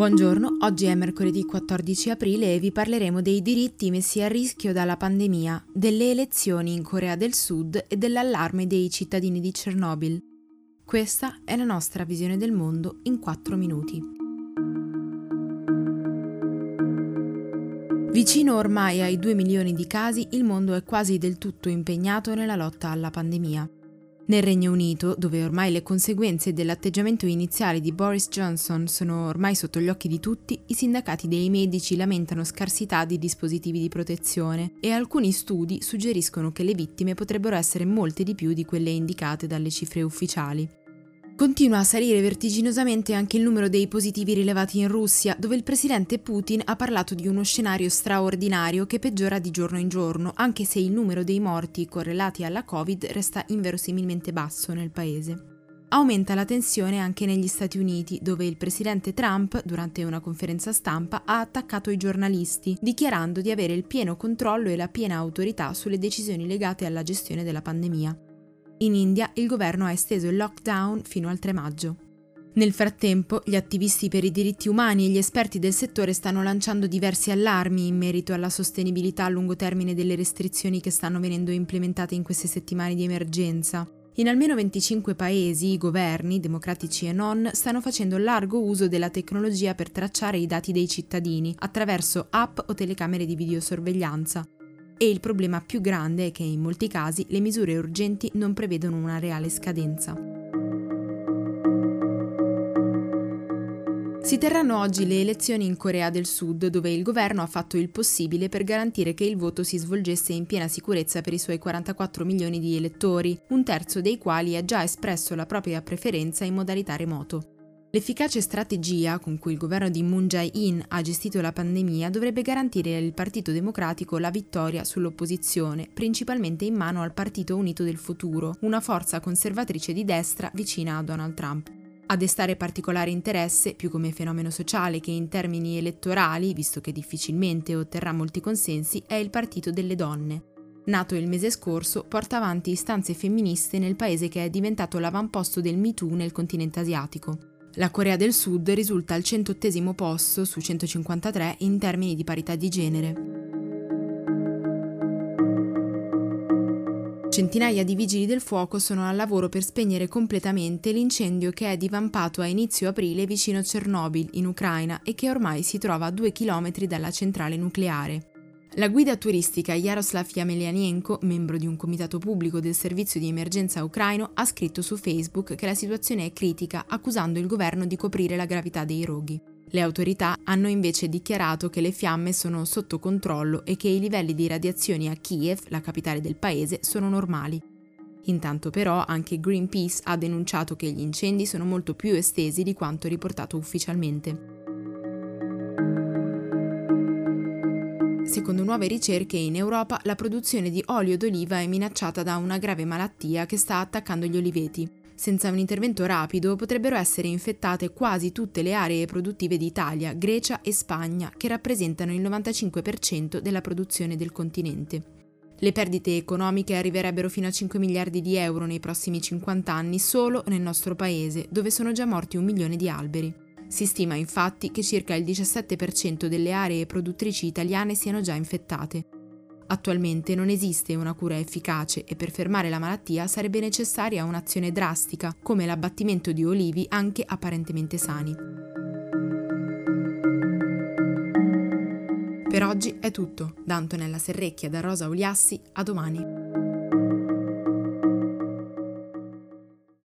Buongiorno, oggi è mercoledì 14 aprile e vi parleremo dei diritti messi a rischio dalla pandemia, delle elezioni in Corea del Sud e dell'allarme dei cittadini di Chernobyl. Questa è la nostra visione del mondo in 4 minuti. Vicino ormai ai 2 milioni di casi, il mondo è quasi del tutto impegnato nella lotta alla pandemia. Nel Regno Unito, dove ormai le conseguenze dell'atteggiamento iniziale di Boris Johnson sono ormai sotto gli occhi di tutti, i sindacati dei medici lamentano scarsità di dispositivi di protezione e alcuni studi suggeriscono che le vittime potrebbero essere molte di più di quelle indicate dalle cifre ufficiali. Continua a salire vertiginosamente anche il numero dei positivi rilevati in Russia, dove il presidente Putin ha parlato di uno scenario straordinario che peggiora di giorno in giorno, anche se il numero dei morti correlati alla Covid resta inverosimilmente basso nel paese. Aumenta la tensione anche negli Stati Uniti, dove il presidente Trump, durante una conferenza stampa, ha attaccato i giornalisti, dichiarando di avere il pieno controllo e la piena autorità sulle decisioni legate alla gestione della pandemia. In India il governo ha esteso il lockdown fino al 3 maggio. Nel frattempo, gli attivisti per i diritti umani e gli esperti del settore stanno lanciando diversi allarmi in merito alla sostenibilità a lungo termine delle restrizioni che stanno venendo implementate in queste settimane di emergenza. In almeno 25 paesi i governi, democratici e non, stanno facendo largo uso della tecnologia per tracciare i dati dei cittadini attraverso app o telecamere di videosorveglianza, e il problema più grande è che in molti casi le misure urgenti non prevedono una reale scadenza. Si terranno oggi le elezioni in Corea del Sud, dove il governo ha fatto il possibile per garantire che il voto si svolgesse in piena sicurezza per i suoi 44 milioni di elettori, un terzo dei quali ha già espresso la propria preferenza in modalità remoto. L'efficace strategia con cui il governo di Moon Jae-in ha gestito la pandemia dovrebbe garantire al Partito Democratico la vittoria sull'opposizione, principalmente in mano al Partito Unito del Futuro, una forza conservatrice di destra vicina a Donald Trump. A destare particolare interesse, più come fenomeno sociale che in termini elettorali, visto che difficilmente otterrà molti consensi, è il Partito delle Donne. Nato il mese scorso, porta avanti istanze femministe nel paese che è diventato l'avamposto del MeToo nel continente asiatico. La Corea del Sud risulta al 108 posto su 153 in termini di parità di genere. Centinaia di vigili del fuoco sono al lavoro per spegnere completamente l'incendio che è divampato a inizio aprile vicino Chernobyl, in Ucraina, e che ormai si trova a due chilometri dalla centrale nucleare. La guida turistica Yaroslav Yamelianenko, membro di un comitato pubblico del servizio di emergenza ucraino, ha scritto su Facebook che la situazione è critica, accusando il governo di coprire la gravità dei roghi. Le autorità hanno invece dichiarato che le fiamme sono sotto controllo e che i livelli di radiazioni a Kiev, la capitale del paese, sono normali. Intanto però anche Greenpeace ha denunciato che gli incendi sono molto più estesi di quanto riportato ufficialmente. Secondo nuove ricerche in Europa, la produzione di olio d'oliva è minacciata da una grave malattia che sta attaccando gli oliveti. Senza un intervento rapido potrebbero essere infettate quasi tutte le aree produttive di Italia, Grecia e Spagna, che rappresentano il 95% della produzione del continente. Le perdite economiche arriverebbero fino a 5 miliardi di euro nei prossimi 50 anni solo nel nostro paese, dove sono già morti un milione di alberi. Si stima infatti che circa il 17% delle aree produttrici italiane siano già infettate. Attualmente non esiste una cura efficace e per fermare la malattia sarebbe necessaria un'azione drastica, come l'abbattimento di olivi anche apparentemente sani. Per oggi è tutto. Da Antonella Serrecchia da Rosa Uliassi, a domani.